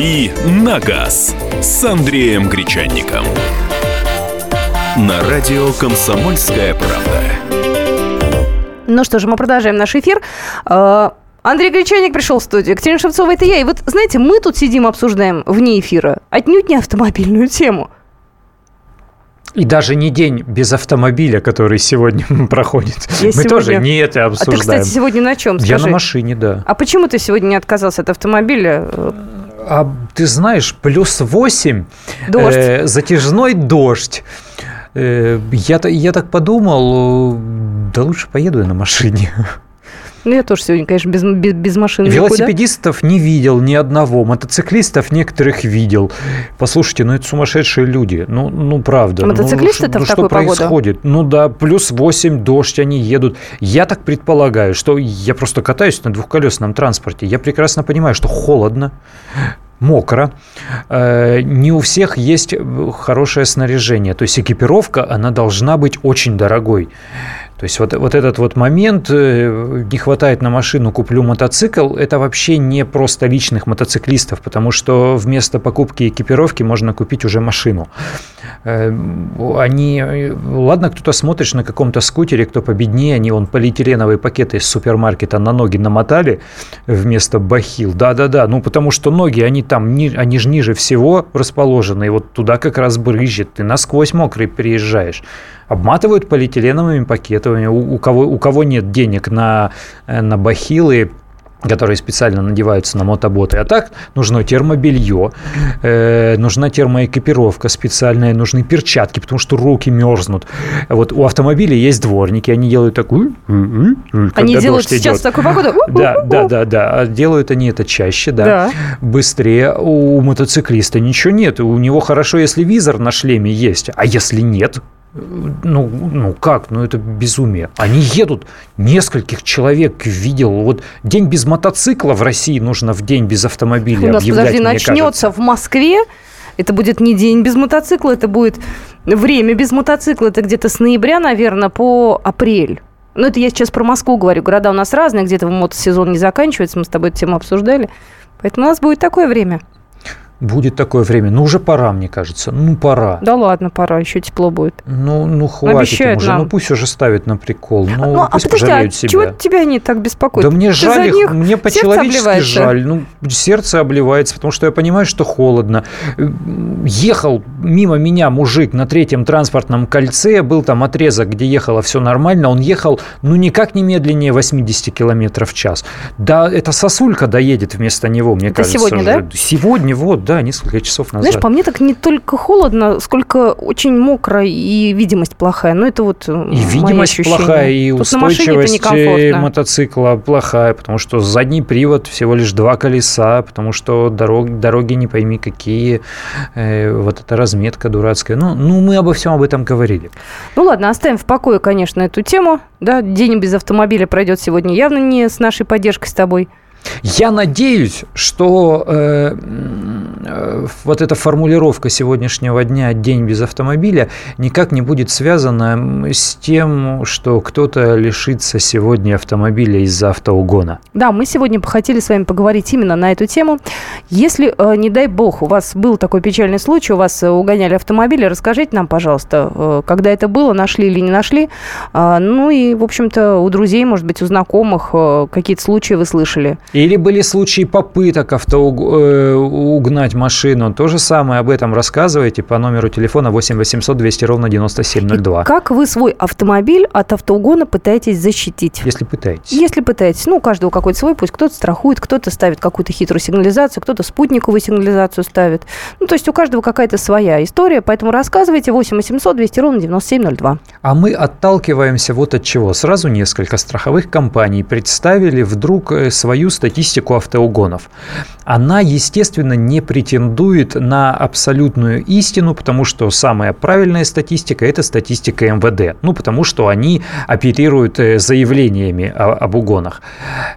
«Дави на газ» с Андреем Гречанником. На радио «Комсомольская правда». Ну что же, мы продолжаем наш эфир. А, Андрей Гречаник пришел в студию. Екатерина Шевцова, это я. И вот, знаете, мы тут сидим, обсуждаем вне эфира отнюдь не автомобильную тему. И даже не день без автомобиля, который сегодня проходит. Я Мы сегодня... тоже не это обсуждаем. А ты, кстати, сегодня на чем? Скажи. Я на машине, да. А почему ты сегодня не отказался от автомобиля? А ты знаешь, плюс 8, дождь. Э, затяжной дождь. Э, я, я так подумал, да лучше поеду я на машине. Ну, я тоже сегодня, конечно, без, без, без машины. Велосипедистов никуда. не видел ни одного, мотоциклистов некоторых видел. Послушайте, ну это сумасшедшие люди. Ну, ну правда. Ну, Мотоциклисты-то ну, в такую что погоду? происходит? Ну да, плюс 8, дождь, они едут. Я так предполагаю, что я просто катаюсь на двухколесном транспорте. Я прекрасно понимаю, что холодно, мокро. Э, не у всех есть хорошее снаряжение. То есть экипировка, она должна быть очень дорогой. То есть вот, вот этот вот момент, э, не хватает на машину, куплю мотоцикл, это вообще не просто личных мотоциклистов, потому что вместо покупки экипировки можно купить уже машину. Э, они, ладно, кто-то смотришь на каком-то скутере, кто победнее, они вон полиэтиленовые пакеты из супермаркета на ноги намотали вместо бахил. Да-да-да, ну потому что ноги, они там, они же ниже всего расположены, и вот туда как раз брызжет, ты насквозь мокрый приезжаешь обматывают полиэтиленовыми пакетами. У, у, кого, у кого нет денег на, э, на бахилы, которые специально надеваются на мотоботы. А так нужно термобелье, э, нужна термоэкипировка специальная, нужны перчатки, потому что руки мерзнут. Вот у автомобиля есть дворники, они делают такую... Они делают сейчас идет. такую погоду? Да, да, да, да. А делают они это чаще, да, да. быстрее. У мотоциклиста ничего нет. У него хорошо, если визор на шлеме есть, а если нет, ну, ну как, ну это безумие. Они едут, нескольких человек видел. Вот день без мотоцикла в России нужно в день без автомобиля У нас, объявлять, подожди, начнется кажется. в Москве, это будет не день без мотоцикла, это будет время без мотоцикла, это где-то с ноября, наверное, по апрель. Ну, это я сейчас про Москву говорю. Города у нас разные, где-то мотосезон не заканчивается, мы с тобой эту тему обсуждали. Поэтому у нас будет такое время. Будет такое время. Ну, уже пора, мне кажется. Ну, пора. Да ладно, пора, еще тепло будет. Ну, ну хватит Обещают уже. Нам. Ну, пусть уже ставят на прикол. Ну, ну а пусть подожди, а себя. чего тебя они так беспокоят? Да мне Ты жаль их, мне по-человечески жаль. Ну, сердце обливается, потому что я понимаю, что холодно. Ехал мимо меня мужик на третьем транспортном кольце, был там отрезок, где ехало все нормально, он ехал, ну, никак не медленнее 80 километров в час. Да, это сосулька доедет вместо него, мне это кажется. сегодня, да? Сегодня, вот, да, несколько часов назад. Знаешь, по мне так не только холодно, сколько очень мокро и видимость плохая. Ну, это вот И видимость плохая, и Тут устойчивость мотоцикла плохая, потому что задний привод всего лишь два колеса, потому что дорог, дороги не пойми какие, э, вот эта разметка дурацкая. Ну, ну, мы обо всем об этом говорили. Ну, ладно, оставим в покое, конечно, эту тему. Да, день без автомобиля пройдет сегодня явно не с нашей поддержкой с тобой. Я надеюсь, что э, э, вот эта формулировка сегодняшнего дня «день без автомобиля» никак не будет связана с тем, что кто-то лишится сегодня автомобиля из-за автоугона. Да, мы сегодня хотели с вами поговорить именно на эту тему. Если, э, не дай бог, у вас был такой печальный случай, у вас угоняли автомобили, расскажите нам, пожалуйста, э, когда это было, нашли или не нашли. Э, ну и, в общем-то, у друзей, может быть, у знакомых э, какие-то случаи вы слышали. Или были случаи попыток автоугнать э, машину. То же самое об этом рассказывайте по номеру телефона 8 800 200 ровно 9702. И как вы свой автомобиль от автоугона пытаетесь защитить? Если пытаетесь. Если пытаетесь. Ну, у каждого какой-то свой путь. Кто-то страхует, кто-то ставит какую-то хитрую сигнализацию, кто-то спутниковую сигнализацию ставит. Ну, то есть у каждого какая-то своя история. Поэтому рассказывайте 8 800 200 ровно 9702. А мы отталкиваемся вот от чего. Сразу несколько страховых компаний представили вдруг э, свою статистику автоугонов. Она, естественно, не претендует на абсолютную истину, потому что самая правильная статистика – это статистика МВД. Ну, потому что они оперируют э, заявлениями об угонах.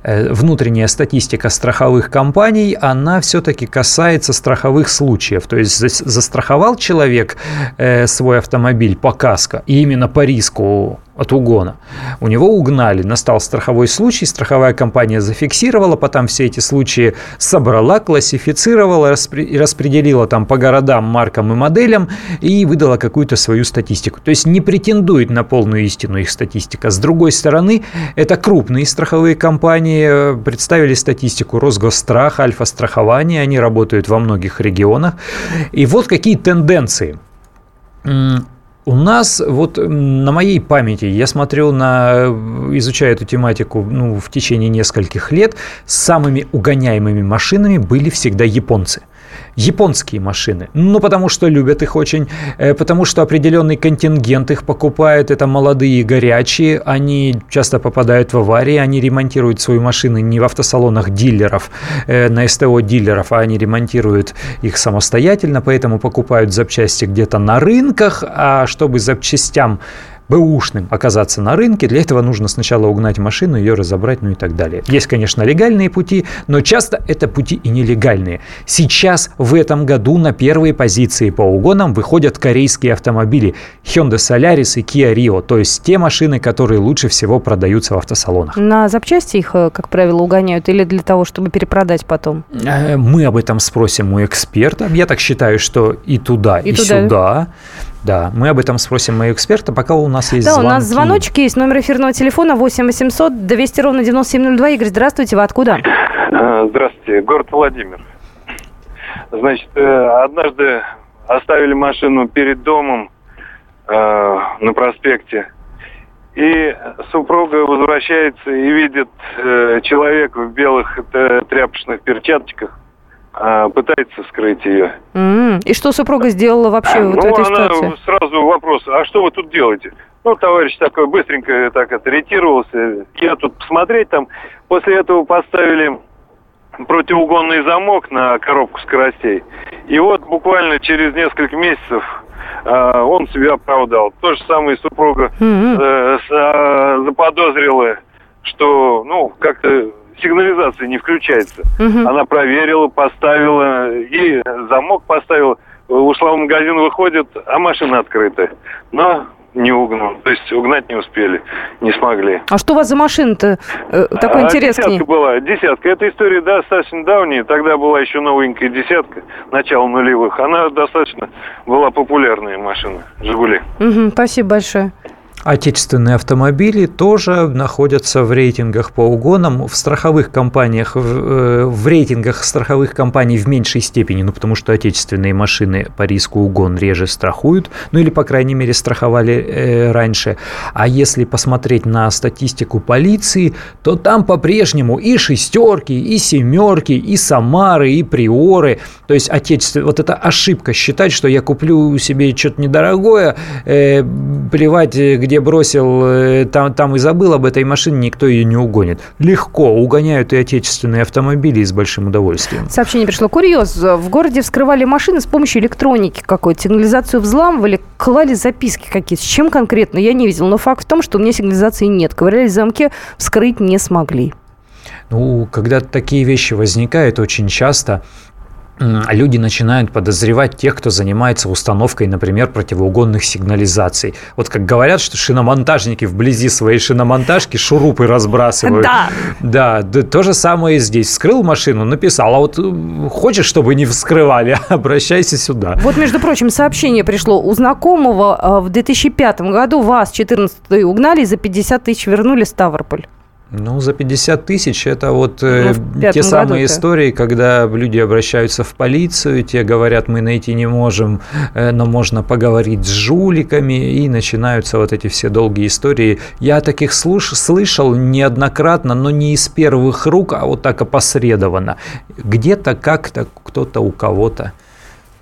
Э, внутренняя статистика страховых компаний, она все-таки касается страховых случаев. То есть застраховал человек э, свой автомобиль по каско, и именно по риску от угона. У него угнали, настал страховой случай, страховая компания зафиксировала, потом все эти случаи собрала, классифицировала и распределила там по городам, маркам и моделям и выдала какую-то свою статистику. То есть не претендует на полную истину их статистика. С другой стороны, это крупные страховые компании, представили статистику Росгосстрах, Альфа-страхование, они работают во многих регионах. И вот какие тенденции у нас вот на моей памяти, я смотрю на, изучаю эту тематику ну, в течение нескольких лет, самыми угоняемыми машинами были всегда японцы – японские машины. Ну, потому что любят их очень, э, потому что определенный контингент их покупает. Это молодые и горячие. Они часто попадают в аварии. Они ремонтируют свои машины не в автосалонах дилеров, э, на СТО дилеров, а они ремонтируют их самостоятельно, поэтому покупают запчасти где-то на рынках. А чтобы запчастям бэушным оказаться на рынке, для этого нужно сначала угнать машину, ее разобрать, ну и так далее. Есть, конечно, легальные пути, но часто это пути и нелегальные. Сейчас, в этом году, на первые позиции по угонам выходят корейские автомобили Hyundai Solaris и Kia Rio, то есть те машины, которые лучше всего продаются в автосалонах. На запчасти их, э, как правило, угоняют или для того, чтобы перепродать потом? Э, мы об этом спросим у эксперта. Я так считаю, что и туда, и, и туда. сюда. Да, мы об этом спросим моего эксперта, пока у нас есть Да, звонки. у нас звоночки есть. Номер эфирного телефона 8 800 200 ровно 9702. Игорь, здравствуйте, вы откуда? А, здравствуйте, город Владимир. Значит, э, однажды оставили машину перед домом э, на проспекте. И супруга возвращается и видит э, человека в белых тряпочных перчаточках а, пытается скрыть ее. Mm-hmm. И что супруга сделала вообще а, вот ну, в этой она ситуации? сразу вопрос, а что вы тут делаете? Ну, товарищ такой быстренько так отреагировался. Я тут посмотреть там. После этого поставили противоугонный замок на коробку скоростей. И вот буквально через несколько месяцев э, он себя оправдал. То же самое супруга mm-hmm. э, э, заподозрила, что, ну, как-то сигнализация не включается. Угу. Она проверила, поставила и замок поставила. Ушла в магазин, выходит, а машина открыта. Но не угнал. То есть угнать не успели, не смогли. А что у вас за машина-то э, такой а, интерес десятка была, десятка. Эта история достаточно давняя. Тогда была еще новенькая десятка, начало нулевых. Она достаточно была популярная машина, «Жигули». Угу, спасибо большое. Отечественные автомобили тоже находятся в рейтингах по угонам. В страховых компаниях, в, э, в рейтингах страховых компаний в меньшей степени, ну потому что отечественные машины по риску угон реже страхуют, ну или, по крайней мере, страховали э, раньше. А если посмотреть на статистику полиции, то там по-прежнему и шестерки, и семерки, и Самары, и Приоры. То есть отечественные, вот это ошибка считать, что я куплю себе что-то недорогое, э, плевать, где где бросил, э, там, там и забыл об этой машине, никто ее не угонит. Легко угоняют и отечественные автомобили с большим удовольствием. Сообщение пришло. Курьез. В городе вскрывали машины с помощью электроники какой-то. Сигнализацию взламывали, клали записки какие-то. С чем конкретно, я не видел. Но факт в том, что у меня сигнализации нет. Ковырялись в замке, вскрыть не смогли. Ну, когда такие вещи возникают очень часто, люди начинают подозревать тех, кто занимается установкой, например, противоугонных сигнализаций. Вот как говорят, что шиномонтажники вблизи своей шиномонтажки шурупы разбрасывают. Да. Да, да то же самое и здесь. Вскрыл машину, написал, а вот хочешь, чтобы не вскрывали, обращайся сюда. Вот, между прочим, сообщение пришло. У знакомого э, в 2005 году ВАЗ 14 угнали и за 50 тысяч вернули Ставрополь. Ну, за 50 тысяч это вот э, ну, те самые истории, когда люди обращаются в полицию, те говорят, мы найти не можем, э, но можно поговорить с жуликами, и начинаются вот эти все долгие истории. Я таких слуш- слышал неоднократно, но не из первых рук, а вот так опосредованно. Где-то как-то кто-то у кого-то.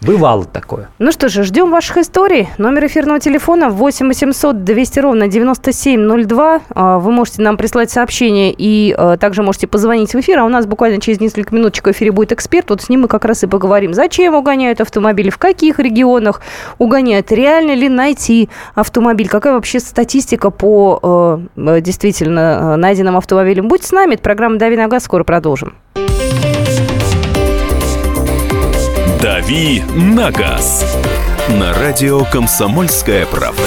Бывало такое. Ну что же, ждем ваших историй. Номер эфирного телефона 8 800 200 ровно 9702. А, вы можете нам прислать сообщение и а, также можете позвонить в эфир. А у нас буквально через несколько минуточек в эфире будет эксперт. Вот с ним мы как раз и поговорим. Зачем угоняют автомобили, в каких регионах угоняют, реально ли найти автомобиль, какая вообще статистика по а, действительно найденным автомобилям. Будьте с нами, это программа «Дави на газ», скоро продолжим. «Дави на газ» на радио «Комсомольская правда».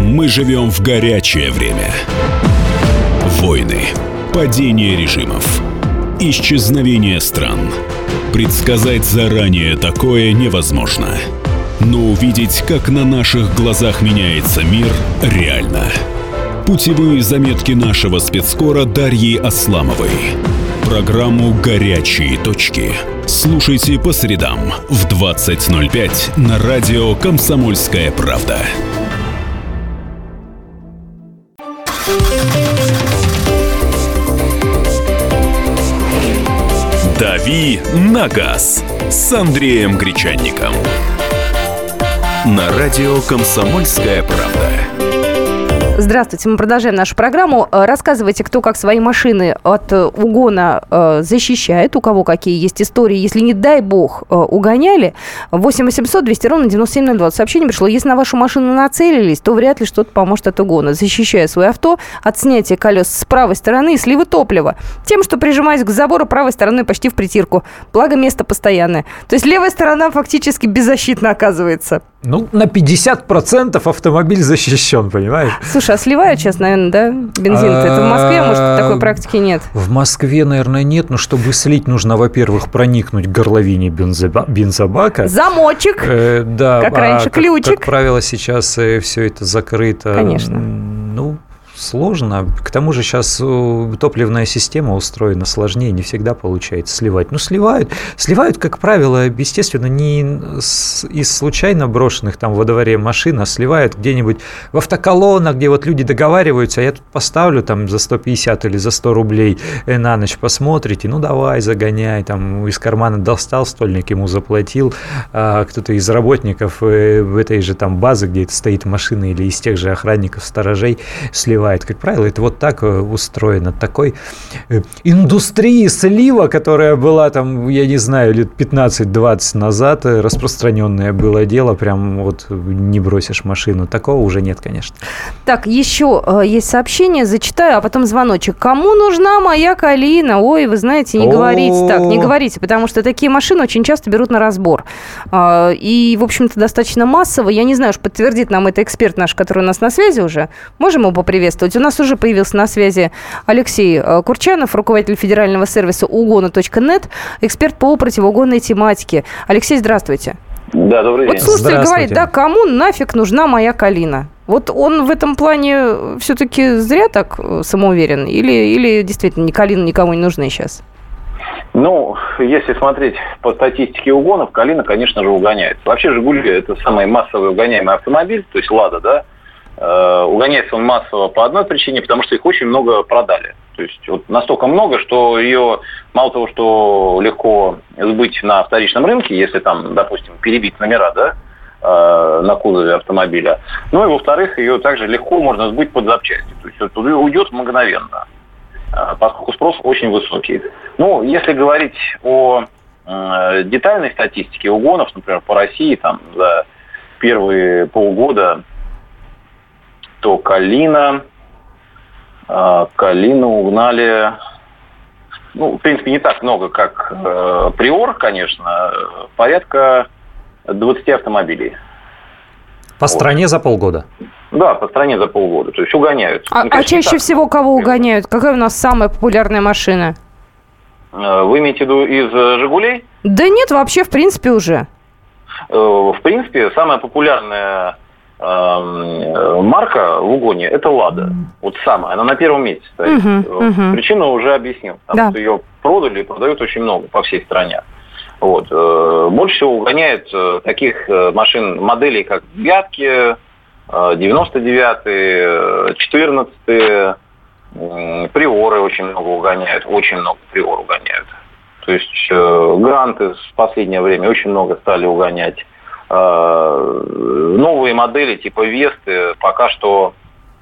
Мы живем в горячее время. Войны, падение режимов, исчезновение стран. Предсказать заранее такое невозможно. Но увидеть, как на наших глазах меняется мир, реально. Путевые заметки нашего спецкора Дарьи Асламовой. Программу «Горячие точки». Слушайте по средам в 20.05 на радио «Комсомольская правда». «Дави на газ» с Андреем Гречанником. На радио «Комсомольская правда». Здравствуйте, мы продолжаем нашу программу. Э, рассказывайте, кто как свои машины от э, угона э, защищает, у кого какие есть истории. Если, не дай бог, угоняли, 8 800 200 ровно 9702. Сообщение пришло, если на вашу машину нацелились, то вряд ли что-то поможет от угона. Защищая свое авто от снятия колес с правой стороны и сливы топлива. Тем, что прижимаясь к забору правой стороной почти в притирку. Благо, место постоянное. То есть левая сторона фактически беззащитна оказывается. Ну, на 50% автомобиль защищен, понимаешь? Слушай, а сливают сейчас, наверное, да, бензин? Это в Москве, может, такой а, практики нет? В Москве, наверное, нет, но чтобы слить, нужно, во-первых, проникнуть к горловине бензобака. Замочек. Э, да. Как раньше, а, ключик. Как, как правило, сейчас э, все это закрыто. Конечно. Ну, сложно. К тому же сейчас э, топливная система устроена сложнее, не всегда получается сливать. Ну, сливают. Сливают, как правило, естественно, не из случайно брошенных там во дворе машин, а сливают где-нибудь в автоколоннах, где вот люди договариваются, а я тут поставлю там за 150 или за 100 рублей э, на ночь посмотрите, ну, давай, загоняй, там из кармана достал, стольник ему заплатил, а кто-то из работников э, в этой же там базы, где это стоит машина или из тех же охранников, сторожей, сливает бывает. Как правило, это вот так э, устроено. Такой э, индустрии слива, которая была там, я не знаю, лет 15-20 назад, э, распространенное было дело, прям вот не бросишь машину. Такого уже нет, конечно. Так, еще есть сообщение, зачитаю, а потом звоночек. Кому нужна моя калина? Ой, вы знаете, не говорите так, не говорите, потому что такие машины очень часто берут на разбор. А, и, в общем-то, достаточно массово. Я не знаю, уж подтвердит нам это эксперт наш, который у нас на связи уже. Можем его поприветствовать? Приветствовать. У нас уже появился на связи Алексей э, Курчанов, руководитель федерального сервиса угона.нет, эксперт по противоугонной тематике. Алексей, здравствуйте. Да, добрый день. Вот слушатель говорит, да, кому нафиг нужна моя калина? Вот он в этом плане все-таки зря так э, самоуверен? Или, или действительно ни калина никому не нужны сейчас? Ну, если смотреть по статистике угонов, Калина, конечно же, угоняется. Вообще «Жигули» – это самый массовый угоняемый автомобиль, то есть «Лада», да, угоняется он массово по одной причине, потому что их очень много продали. То есть вот настолько много, что ее мало того, что легко сбыть на вторичном рынке, если там, допустим, перебить номера, да, э, на кузове автомобиля. Ну и во-вторых, ее также легко можно сбыть под запчасти. То есть это уйдет мгновенно, э, поскольку спрос очень высокий. Ну, если говорить о детальной статистике угонов, например, по России там за первые полгода то Калина, э, Калину угнали, ну, в принципе, не так много, как э, Приор, конечно, порядка 20 автомобилей. По вот. стране за полгода? Да, по стране за полгода. То есть угоняют. А, ну, конечно, а чаще всего кого угоняют? Какая у нас самая популярная машина? Э, вы имеете в виду из «Жигулей»? Да нет, вообще, в принципе, уже. Э, в принципе, самая популярная марка в угоне – это «Лада». Вот самая, она на первом месте стоит. Uh-huh, uh-huh. Причину уже объяснил. Потому да. что ее продали и продают очень много по всей стране. Вот. Э, больше всего угоняет э, таких машин, моделей, как «Девятки», 99-е, 14-е, «Приоры» очень много угоняют, очень много «Приор» угоняют. То есть «Гранты» в последнее время очень много стали угонять. Э, новые модели типа Весты пока что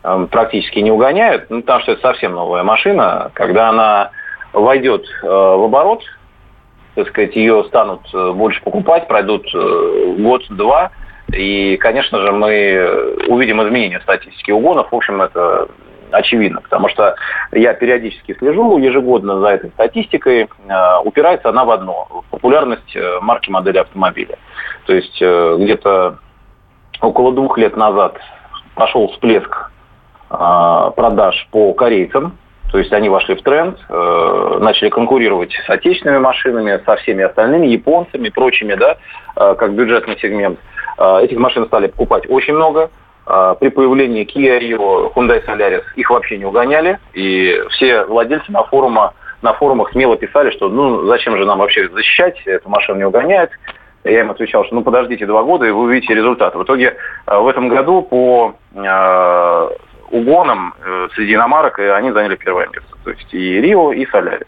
э, практически не угоняют, ну, потому что это совсем новая машина. Когда она войдет э, в оборот, так сказать, ее станут больше покупать, пройдут год-два, и, конечно же, мы увидим изменения статистики угонов. В общем, это очевидно, потому что я периодически слежу ежегодно за этой статистикой. Упирается она в одно – популярность марки модели автомобиля. То есть э, где-то около двух лет назад пошел всплеск продаж по корейцам, то есть они вошли в тренд, э, начали конкурировать с отечественными машинами, со всеми остальными, японцами, прочими, да, э, как бюджетный сегмент. Э, этих машин стали покупать очень много. Э, при появлении Kia Rio, Hyundai Solaris их вообще не угоняли, и все владельцы на, форума, на форумах смело писали, что ну зачем же нам вообще защищать, эту машину не угоняет. Я им отвечал, что ну подождите два года, и вы увидите результат. В итоге э, в этом году по угоном э, среди иномарок они заняли первое место. То есть и Рио, и Солярис.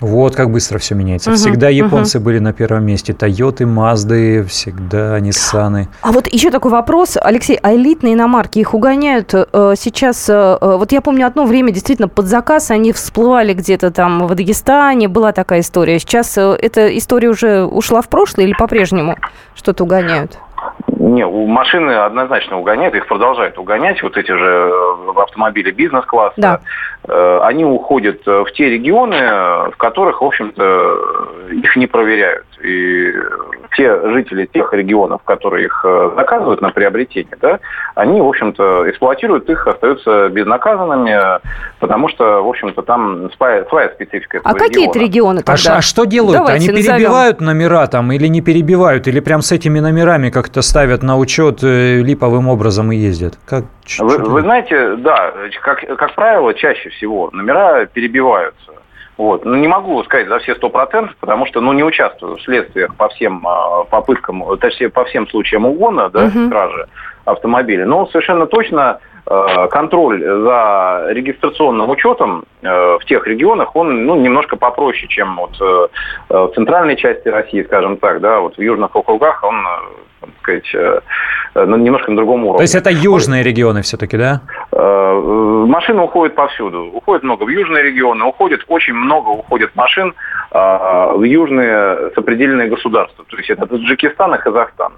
Вот как быстро все меняется. Всегда японцы были на первом месте. Тойоты, Мазды, всегда Ниссаны. А вот еще такой вопрос. Алексей, а элитные иномарки, их угоняют э, сейчас... Э, э, вот я помню, одно время действительно под заказ они всплывали где-то там в Дагестане. Была такая история. Сейчас э, эта история уже ушла в прошлое или по-прежнему что-то угоняют? Не, у машины однозначно угоняют, их продолжают угонять, вот эти же э, автомобили бизнес-класса. Да. Э, они уходят э, в те регионы, в которых, в общем-то, их не проверяют. И те жители тех регионов, которые их заказывают на приобретение, да, они, в общем-то, эксплуатируют их, остаются безнаказанными, потому что, в общем-то, там своя, своя специфика А какие это регионы а тогда? А, а что делают? Давайте они назовем. перебивают номера там или не перебивают? Или прям с этими номерами как-то ставят на учет э, липовым образом и ездят? Как, вы, вы знаете, да, как, как правило, чаще всего номера перебиваются. Вот. Ну, не могу сказать за все сто процентов, потому что ну, не участвую в следствиях по всем а, попыткам, точнее, по всем случаям угона, да, uh-huh. кражи автомобиля. Но совершенно точно Э, контроль за регистрационным учетом э, в тех регионах, он ну, немножко попроще, чем вот э, в центральной части России, скажем так, да, вот в южных округах он так сказать, ну, немножко на другом уровне. То есть это южные регионы все-таки, да? Машины уходят повсюду. Уходит много в южные регионы, уходит очень много уходит машин в южные сопредельные государства. То есть это Таджикистан и Казахстан.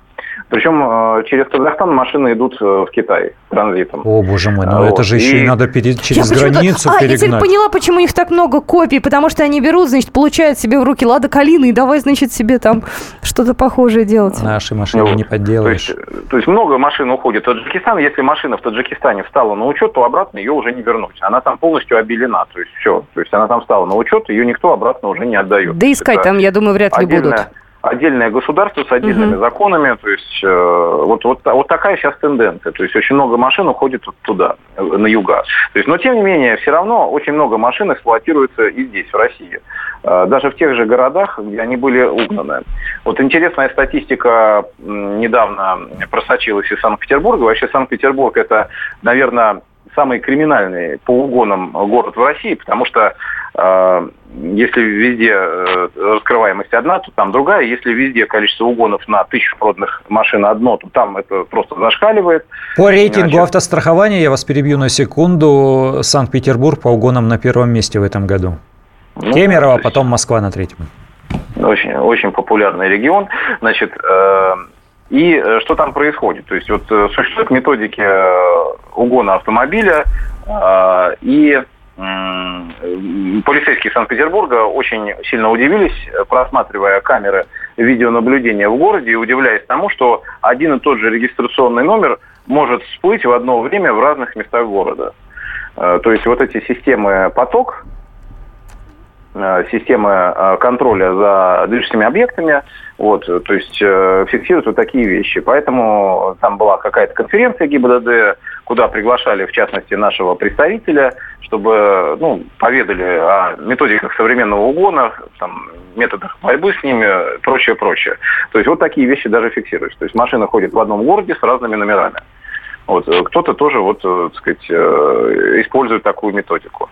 Причем э, через Казахстан машины идут э, в Китай транзитом. О, боже мой, ну вот. это же еще и, и надо пере... через я границу а, перегнать. Я теперь поняла, почему у них так много копий, потому что они берут, значит, получают себе в руки Лада Калины и давай, значит, себе там что-то похожее делать. Наши машины вот. не подделаешь. То есть, то есть много машин уходит в Таджикистан. Если машина в Таджикистане встала на учет, то обратно ее уже не вернуть. Она там полностью обелена. То есть все. То есть она там встала на учет, ее никто обратно уже не отдает. Да искать там, я думаю, вряд ли отдельная... будут отдельное государство с отдельными угу. законами. То есть э, вот, вот, вот такая сейчас тенденция. То есть очень много машин уходит туда, на юга. То есть, но тем не менее, все равно очень много машин эксплуатируется и здесь, в России. Э, даже в тех же городах, где они были угнаны. Вот интересная статистика недавно просочилась из Санкт-Петербурга. Вообще Санкт-Петербург это, наверное, самый криминальный по угонам город в России, потому что если везде э, раскрываемость одна, то там другая. Если везде количество угонов на тысячу проданных машин одно, то там это просто зашкаливает. По рейтингу Значит, автострахования, я вас перебью на секунду, Санкт-Петербург по угонам на первом месте в этом году. Ну, Кемерово, есть, потом Москва на третьем. Очень, очень популярный регион. Значит, э, и э, что там происходит? То есть вот э, существуют методики угона автомобиля, и полицейские Санкт-Петербурга очень сильно удивились, просматривая камеры видеонаблюдения в городе и удивляясь тому, что один и тот же регистрационный номер может всплыть в одно время в разных местах города. То есть вот эти системы поток, Э, системы э, контроля за движущими объектами, вот, то есть э, фиксируют вот такие вещи. Поэтому там была какая-то конференция ГИБДД, куда приглашали, в частности, нашего представителя, чтобы ну, поведали о методиках современного угона, там, методах борьбы с ними, прочее, прочее. То есть вот такие вещи даже фиксируются. То есть машина ходит в одном городе с разными номерами. Вот, кто-то тоже вот, так сказать, использует такую методику.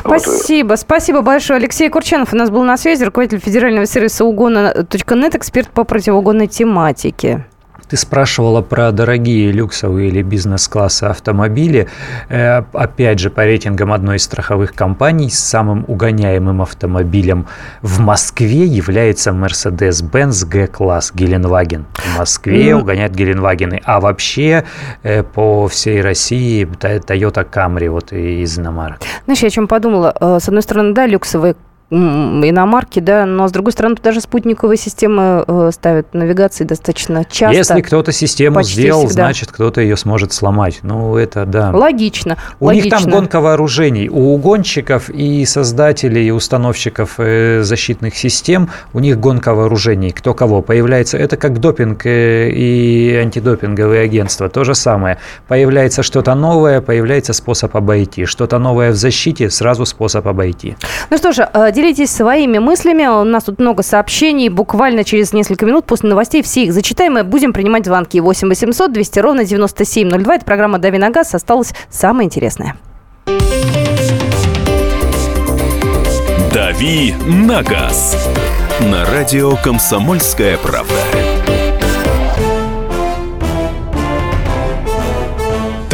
Спасибо. Вот. Спасибо большое. Алексей Курчанов у нас был на связи, руководитель федерального сервиса угона.нет, эксперт по противоугонной тематике. Ты спрашивала про дорогие люксовые или бизнес-классы автомобили. Э, опять же, по рейтингам одной из страховых компаний, самым угоняемым автомобилем в Москве является Mercedes-Benz G-класс Геленваген. В Москве mm. угоняют Геленвагены. А вообще э, по всей России Toyota Camry вот из иномарок. Знаешь, я о чем подумала? Э, с одной стороны, да, люксовые иномарки, да, но с другой стороны, даже спутниковые системы э, ставят навигации достаточно часто. Если кто-то систему сделал, всегда. значит, кто-то ее сможет сломать. Ну, это да. Логично. У логично. них там гонка вооружений. У угонщиков и создателей, и установщиков э, защитных систем, у них гонка вооружений. Кто кого. Появляется, это как допинг э, и антидопинговые агентства. То же самое. Появляется что-то новое, появляется способ обойти. Что-то новое в защите, сразу способ обойти. Ну что же, делитесь своими мыслями. У нас тут много сообщений. Буквально через несколько минут после новостей все их зачитаем и будем принимать звонки. 8 800 200 ровно 9702. Это программа «Дави на газ». Осталось самое интересное. «Дави на газ» на радио «Комсомольская правда».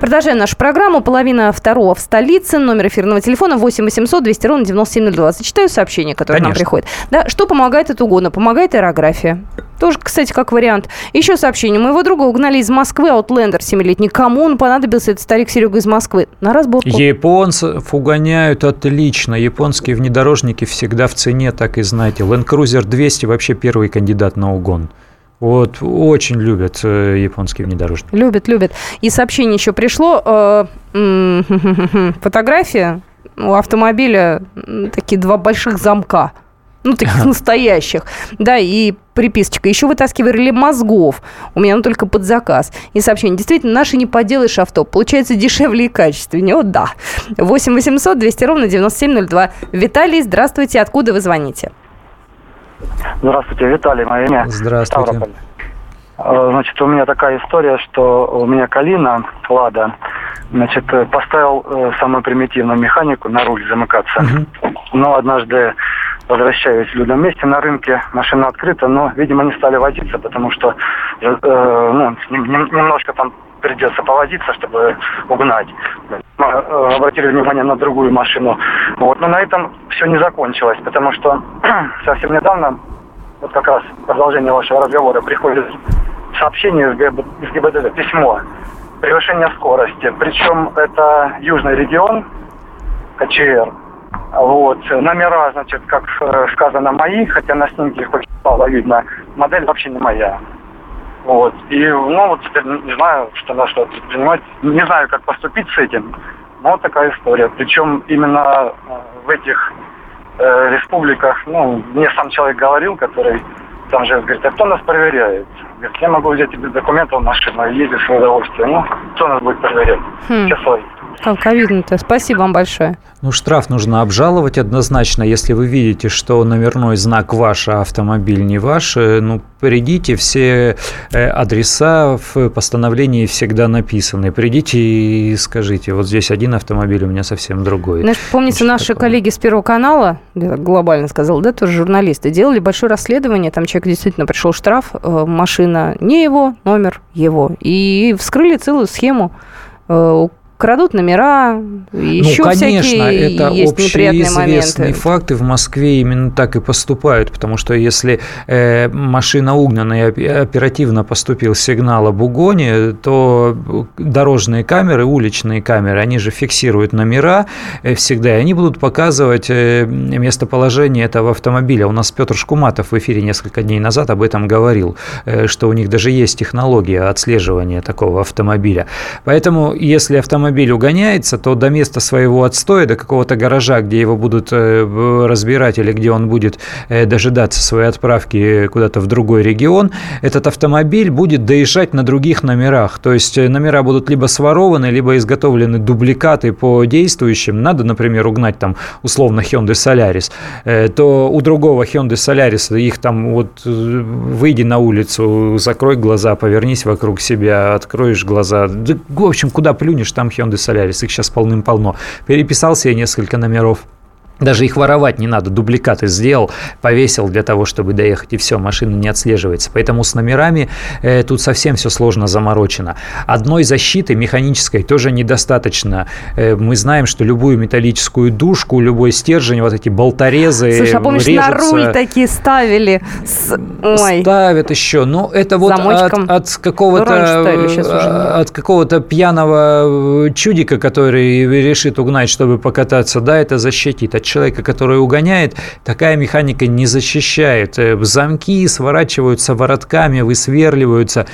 Продолжаем нашу программу. Половина второго в столице. Номер эфирного телефона 8 800 200 ровно 9702. Зачитаю сообщение, которое Конечно. нам приходит. Да, что помогает от угона? Помогает аэрография. Тоже, кстати, как вариант. Еще сообщение. Моего друга угнали из Москвы Outlander 7-летний. Кому он понадобился, этот старик Серега из Москвы? На разборку. Японцев угоняют отлично. Японские внедорожники всегда в цене, так и знаете. Land Cruiser 200 вообще первый кандидат на угон. Вот очень любят э, японские внедорожники. Любят, любят. И сообщение еще пришло. Э, фотография у автомобиля такие два больших замка ну, таких настоящих, да, и приписочка. Еще вытаскивали мозгов. У меня ну, только под заказ. И сообщение. Действительно, наши не поделаешь авто. Получается дешевле и качественнее. О, да. 8 800 200 ровно 9702. Виталий, здравствуйте. Откуда вы звоните? Здравствуйте, Виталий, мое имя. Здравствуйте. Ставрополь. Э, значит, у меня такая история, что у меня Калина, Лада, значит, поставил э, самую примитивную механику на руль замыкаться. Угу. Но однажды возвращаюсь в людном месте на рынке, машина открыта, но, видимо, не стали водиться, потому что э, ну, немножко там придется повозиться, чтобы угнать. Мы э, обратили внимание на другую машину. Вот. Но на этом все не закончилось, потому что совсем недавно, вот как раз продолжение вашего разговора, приходит сообщение из, ГИБДД, письмо, превышение скорости. Причем это южный регион, КЧР. Вот. Номера, значит, как э, сказано, мои, хотя на снимке их очень мало видно. Модель вообще не моя. Вот. И, ну, вот теперь не знаю, что на что предпринимать. Не знаю, как поступить с этим. Но такая история. Причем именно э, в этих э, республиках, ну, мне сам человек говорил, который там же говорит, а кто нас проверяет? Говорит, я могу взять без документов машину и ездить с удовольствием. Ну, кто нас будет проверять? Хм. Все свои. Как обидно-то. Спасибо вам большое. Ну, штраф нужно обжаловать однозначно. Если вы видите, что номерной знак ваш, а автомобиль не ваш, э, ну, придите, все э, адреса в постановлении всегда написаны. Придите и скажите, вот здесь один автомобиль, у меня совсем другой. Знаешь, помните, Значит, наши такое. коллеги с Первого канала, глобально сказал, да, тоже журналисты, делали большое расследование, там человек действительно пришел штраф, э, машина не его, номер его, и вскрыли целую схему крадут номера, еще ну, конечно, всякие это есть моменты. факты в Москве именно так и поступают, потому что если э, машина угнана и оперативно поступил сигнал об угоне, то дорожные камеры, уличные камеры, они же фиксируют номера э, всегда, и они будут показывать э, местоположение этого автомобиля. У нас Петр Шкуматов в эфире несколько дней назад об этом говорил, э, что у них даже есть технология отслеживания такого автомобиля. Поэтому, если автомобиль автомобиль угоняется, то до места своего отстоя, до какого-то гаража, где его будут э, разбирать или где он будет э, дожидаться своей отправки куда-то в другой регион, этот автомобиль будет доезжать на других номерах. То есть номера будут либо сворованы, либо изготовлены дубликаты по действующим. Надо, например, угнать там условно Hyundai Solaris, то у другого Hyundai Solaris их там вот выйди на улицу, закрой глаза, повернись вокруг себя, откроешь глаза. В общем, куда плюнешь, там Hyundai Solaris. Их сейчас полным-полно. Переписал себе несколько номеров даже их воровать не надо, дубликаты сделал, повесил для того, чтобы доехать, и все, машина не отслеживается. Поэтому с номерами э, тут совсем все сложно заморочено. Одной защиты механической тоже недостаточно. Э, мы знаем, что любую металлическую дужку, любой стержень, вот эти болторезы Слушай, а помнишь, режутся, на руль такие ставили? С... Ой. Ставят еще. Но это вот от, от какого-то ну, от какого-то пьяного чудика, который решит угнать, чтобы покататься, да, это защитит человека, который угоняет, такая механика не защищает. Э, замки сворачиваются воротками, высверливаются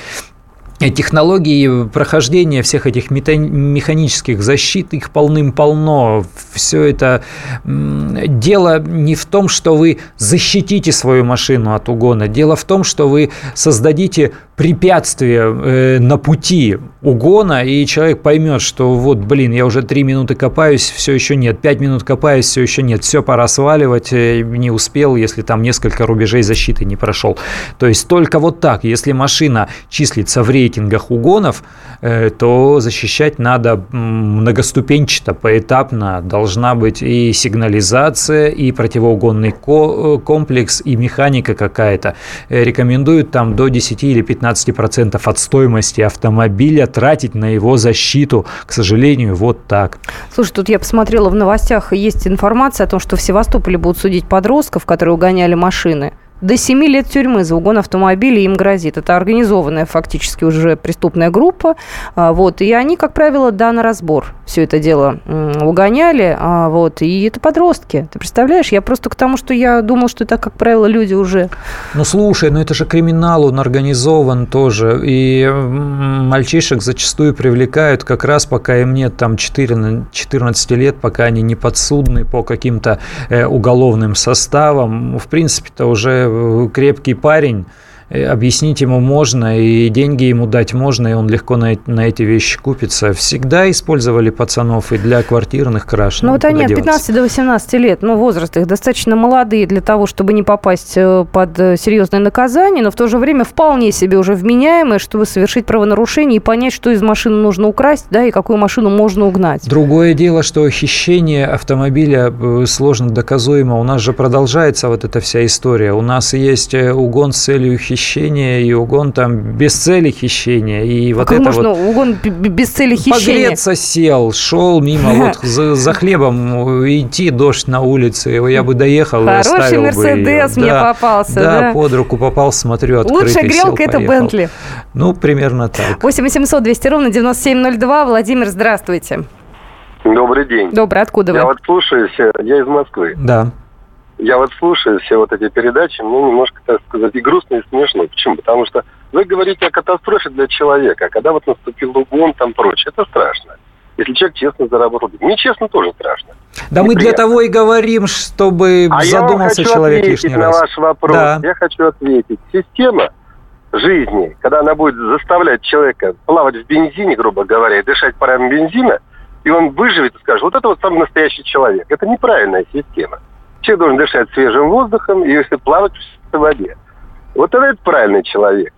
технологии прохождения всех этих механических защит, их полным-полно. Все это дело не в том, что вы защитите свою машину от угона. Дело в том, что вы создадите препятствие э, на пути угона, и человек поймет, что вот, блин, я уже три минуты копаюсь, все еще нет, пять минут копаюсь, все еще нет, все, пора сваливать, э, не успел, если там несколько рубежей защиты не прошел. То есть только вот так, если машина числится в рейтингах угонов, э, то защищать надо многоступенчато, поэтапно, должна быть и сигнализация, и противоугонный комплекс, и механика какая-то. Рекомендуют там до 10 или 15 15% от стоимости автомобиля тратить на его защиту. К сожалению, вот так. Слушай, тут я посмотрела в новостях, есть информация о том, что в Севастополе будут судить подростков, которые угоняли машины до 7 лет тюрьмы за угон автомобиля им грозит. Это организованная фактически уже преступная группа. А, вот, и они, как правило, да, на разбор все это дело угоняли. А, вот, и это подростки. Ты представляешь? Я просто к тому, что я думал, что это, как правило, люди уже... Ну, слушай, ну это же криминал, он организован тоже. И мальчишек зачастую привлекают как раз, пока им нет там 4, 14 лет, пока они не подсудны по каким-то э, уголовным составам. В принципе-то уже крепкий парень, Э, объяснить ему можно, и деньги ему дать можно, и он легко на, на эти вещи купится. Всегда использовали пацанов и для квартирных краж. Ну, вот они от 15 до 18 лет, ну, возраст их достаточно молодые для того, чтобы не попасть э, под э, серьезное наказание, но в то же время вполне себе уже вменяемые, чтобы совершить правонарушение и понять, что из машины нужно украсть, да, и какую машину можно угнать. Другое дело, что хищение автомобиля сложно доказуемо. У нас же продолжается вот эта вся история. У нас есть угон с целью хищения хищения и угон там без цели хищения. И вот а это можно вот угон без цели хищения? Погреться сел, шел мимо, вот за, за хлебом идти, дождь на улице, я бы доехал Хороший и оставил Мерседес мне да, попался, да? Да, под руку попал, смотрю, открытый, Лучшая грелка – это Бентли. Ну, примерно так. 8 800 200 ровно 9702. Владимир, здравствуйте. Добрый день. Добрый, откуда вы? Я вот слушаю, я из Москвы. Да я вот слушаю все вот эти передачи, мне немножко, так сказать, и грустно, и смешно. Почему? Потому что вы говорите о катастрофе для человека, а когда вот наступил угон, там прочее, это страшно. Если человек честно заработал, нечестно тоже страшно. Да мы для того и говорим, чтобы а задумался человек лишний раз. на ваш вопрос. Да. Я хочу ответить. Система жизни, когда она будет заставлять человека плавать в бензине, грубо говоря, и дышать парами бензина, и он выживет и скажет, вот это вот самый настоящий человек. Это неправильная система. Человек должен дышать свежим воздухом и если плавать в воде. Вот это правильный человек.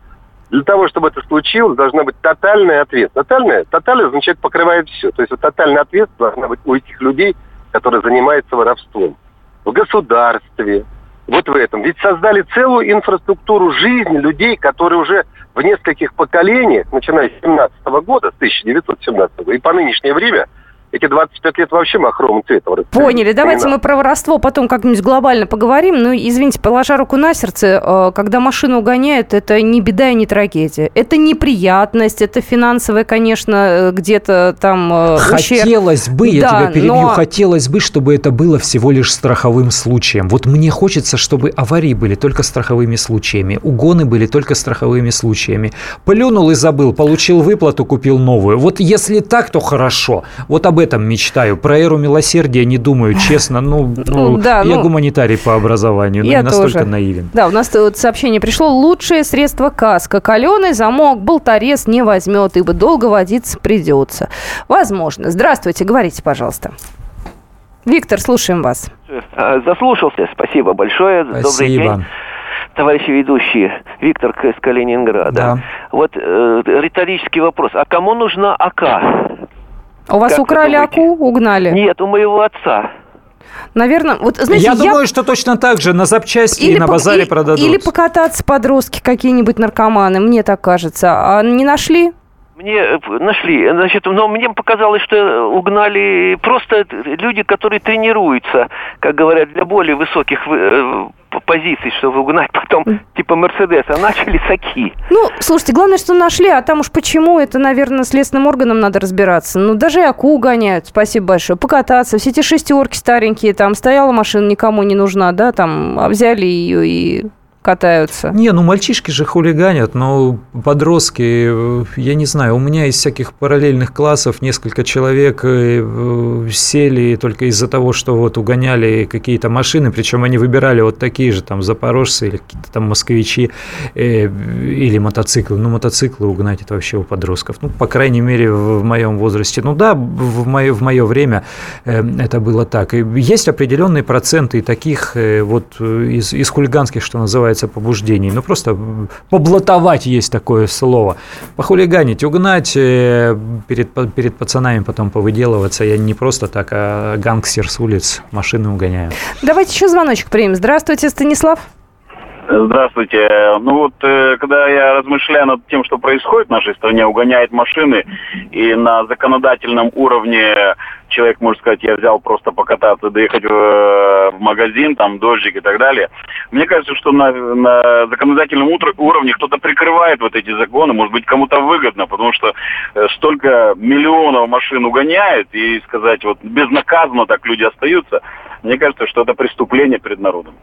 Для того, чтобы это случилось, должна быть тотальная ответственность. Тотальная, тотальная означает покрывает все. То есть вот тотальная ответственность должна быть у этих людей, которые занимаются воровством. В государстве, вот в этом. Ведь создали целую инфраструктуру жизни людей, которые уже в нескольких поколениях, начиная с 17 года, с 1917 и по нынешнее время, эти 25 лет вообще махровым цветом Поняли. Давайте мы про воровство потом как-нибудь глобально поговорим. Ну, извините, положа руку на сердце, э, когда машину угоняют, это не беда и не трагедия. Это неприятность, это финансовая, конечно, э, где-то там э, Хотелось бы, я да, тебя перебью, но... хотелось бы, чтобы это было всего лишь страховым случаем. Вот мне хочется, чтобы аварии были только страховыми случаями, угоны были только страховыми случаями. Плюнул и забыл, получил выплату, купил новую. Вот если так, то хорошо. Вот об этом мечтаю. Про эру милосердия не думаю, честно. Ну, ну, ну да, я ну, гуманитарий по образованию, но я не настолько тоже. наивен. Да, у нас тут сообщение пришло. Лучшее средство каска. Каленый замок, болторез не возьмет, ибо долго водиться придется. Возможно. Здравствуйте, говорите, пожалуйста. Виктор, слушаем вас. Э, заслушался. Спасибо большое. Спасибо. Добрый день товарищи ведущие, Виктор К. из Калининграда. Да. Вот э, риторический вопрос. А кому нужна АК? У вас как украли АКУ, угнали? Нет, у моего отца. Наверное, вот знаете, я, я думаю, что точно так же на запчасти или и на базаре или, продадут. Или покататься подростки какие-нибудь наркоманы, мне так кажется. А не нашли? Мне э, нашли, значит, но мне показалось, что угнали просто люди, которые тренируются, как говорят, для более высоких э, позиций, чтобы угнать потом типа Мерседеса, начали саки. Ну, слушайте, главное, что нашли, а там уж почему, это, наверное, следственным органам надо разбираться. Ну, даже и АКУ гоняют, спасибо большое, покататься. Все эти шестерки старенькие, там стояла машина, никому не нужна, да, там а взяли ее и катаются. Не, ну мальчишки же хулиганят, но подростки, э, я не знаю, у меня из всяких параллельных классов несколько человек э, сели только из-за того, что вот угоняли какие-то машины, причем они выбирали вот такие же там запорожцы или какие-то там москвичи э, или мотоциклы. Ну, мотоциклы угнать это вообще у подростков. Ну, по крайней мере, в моем возрасте. Ну да, в мое, в мое время это было так. И есть определенные проценты таких вот из, из хулиганских, что называется, называется побуждений. Ну, просто поблатовать есть такое слово. Похулиганить, угнать, э, перед, перед пацанами потом повыделываться. Я не просто так, а гангстер с улиц машины угоняю. Давайте еще звоночек примем. Здравствуйте, Станислав. Здравствуйте. Ну вот, э, когда я размышляю над тем, что происходит в нашей стране, угоняет машины, и на законодательном уровне человек может сказать, я взял просто покататься, доехать в, в магазин, там, дождик и так далее. Мне кажется, что на, на законодательном уровне кто-то прикрывает вот эти законы, может быть, кому-то выгодно, потому что э, столько миллионов машин угоняет, и сказать, вот безнаказанно так люди остаются, мне кажется, что это преступление перед народом.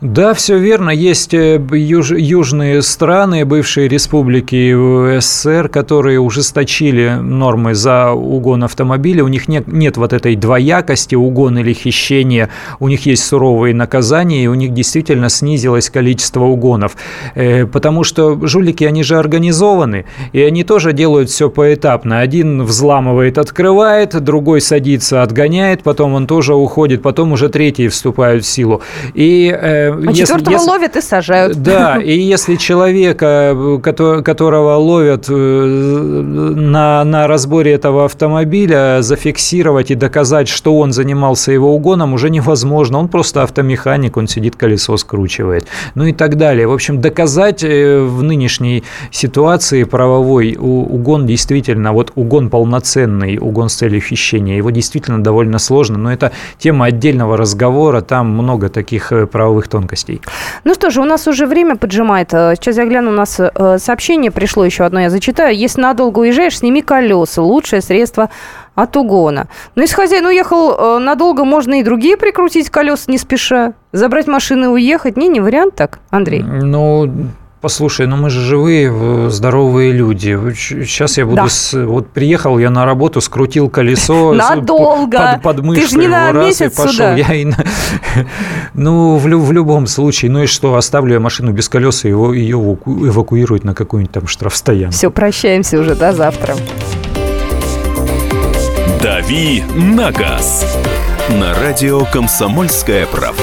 Да, все верно. Есть э, юж, южные страны, бывшие республики СССР, которые ужесточили нормы за угон автомобиля. У них нет, нет вот этой двоякости, угон или хищение. У них есть суровые наказания, и у них действительно снизилось количество угонов. Э, потому что жулики, они же организованы, и они тоже делают все поэтапно. Один взламывает, открывает, другой садится, отгоняет, потом он тоже уходит, потом уже третий вступают в силу. И Э, а четвертого если, ловят и сажают. Да, и если человека, которого ловят э, на, на разборе этого автомобиля, зафиксировать и доказать, что он занимался его угоном, уже невозможно. Он просто автомеханик, он сидит, колесо скручивает. Ну и так далее. В общем, доказать э, в нынешней ситуации правовой угон действительно, вот угон полноценный, угон с целью хищения, его действительно довольно сложно, но это тема отдельного разговора, там много таких правовых правовых тонкостей. Ну что же, у нас уже время поджимает. Э, сейчас я гляну, у нас э, сообщение пришло еще одно, я зачитаю. Если надолго уезжаешь, сними колеса. Лучшее средство от угона. Но если хозяин уехал э, надолго, можно и другие прикрутить колеса не спеша. Забрать машины и уехать. Не, не вариант так, Андрей? Ну, Послушай, ну мы же живые, здоровые люди. Сейчас я буду... Да. С... Вот приехал я на работу, скрутил колесо. Надолго. Под, под мышкой. Ты же не на месяц и пошел. сюда. Я и на... Ну, в, в любом случае. Ну и что, оставлю я машину без колес, и его, ее эвакуируют на какую-нибудь там штрафстоянку. Все, прощаемся уже. До завтра. «Дави на газ» на радио «Комсомольская правда».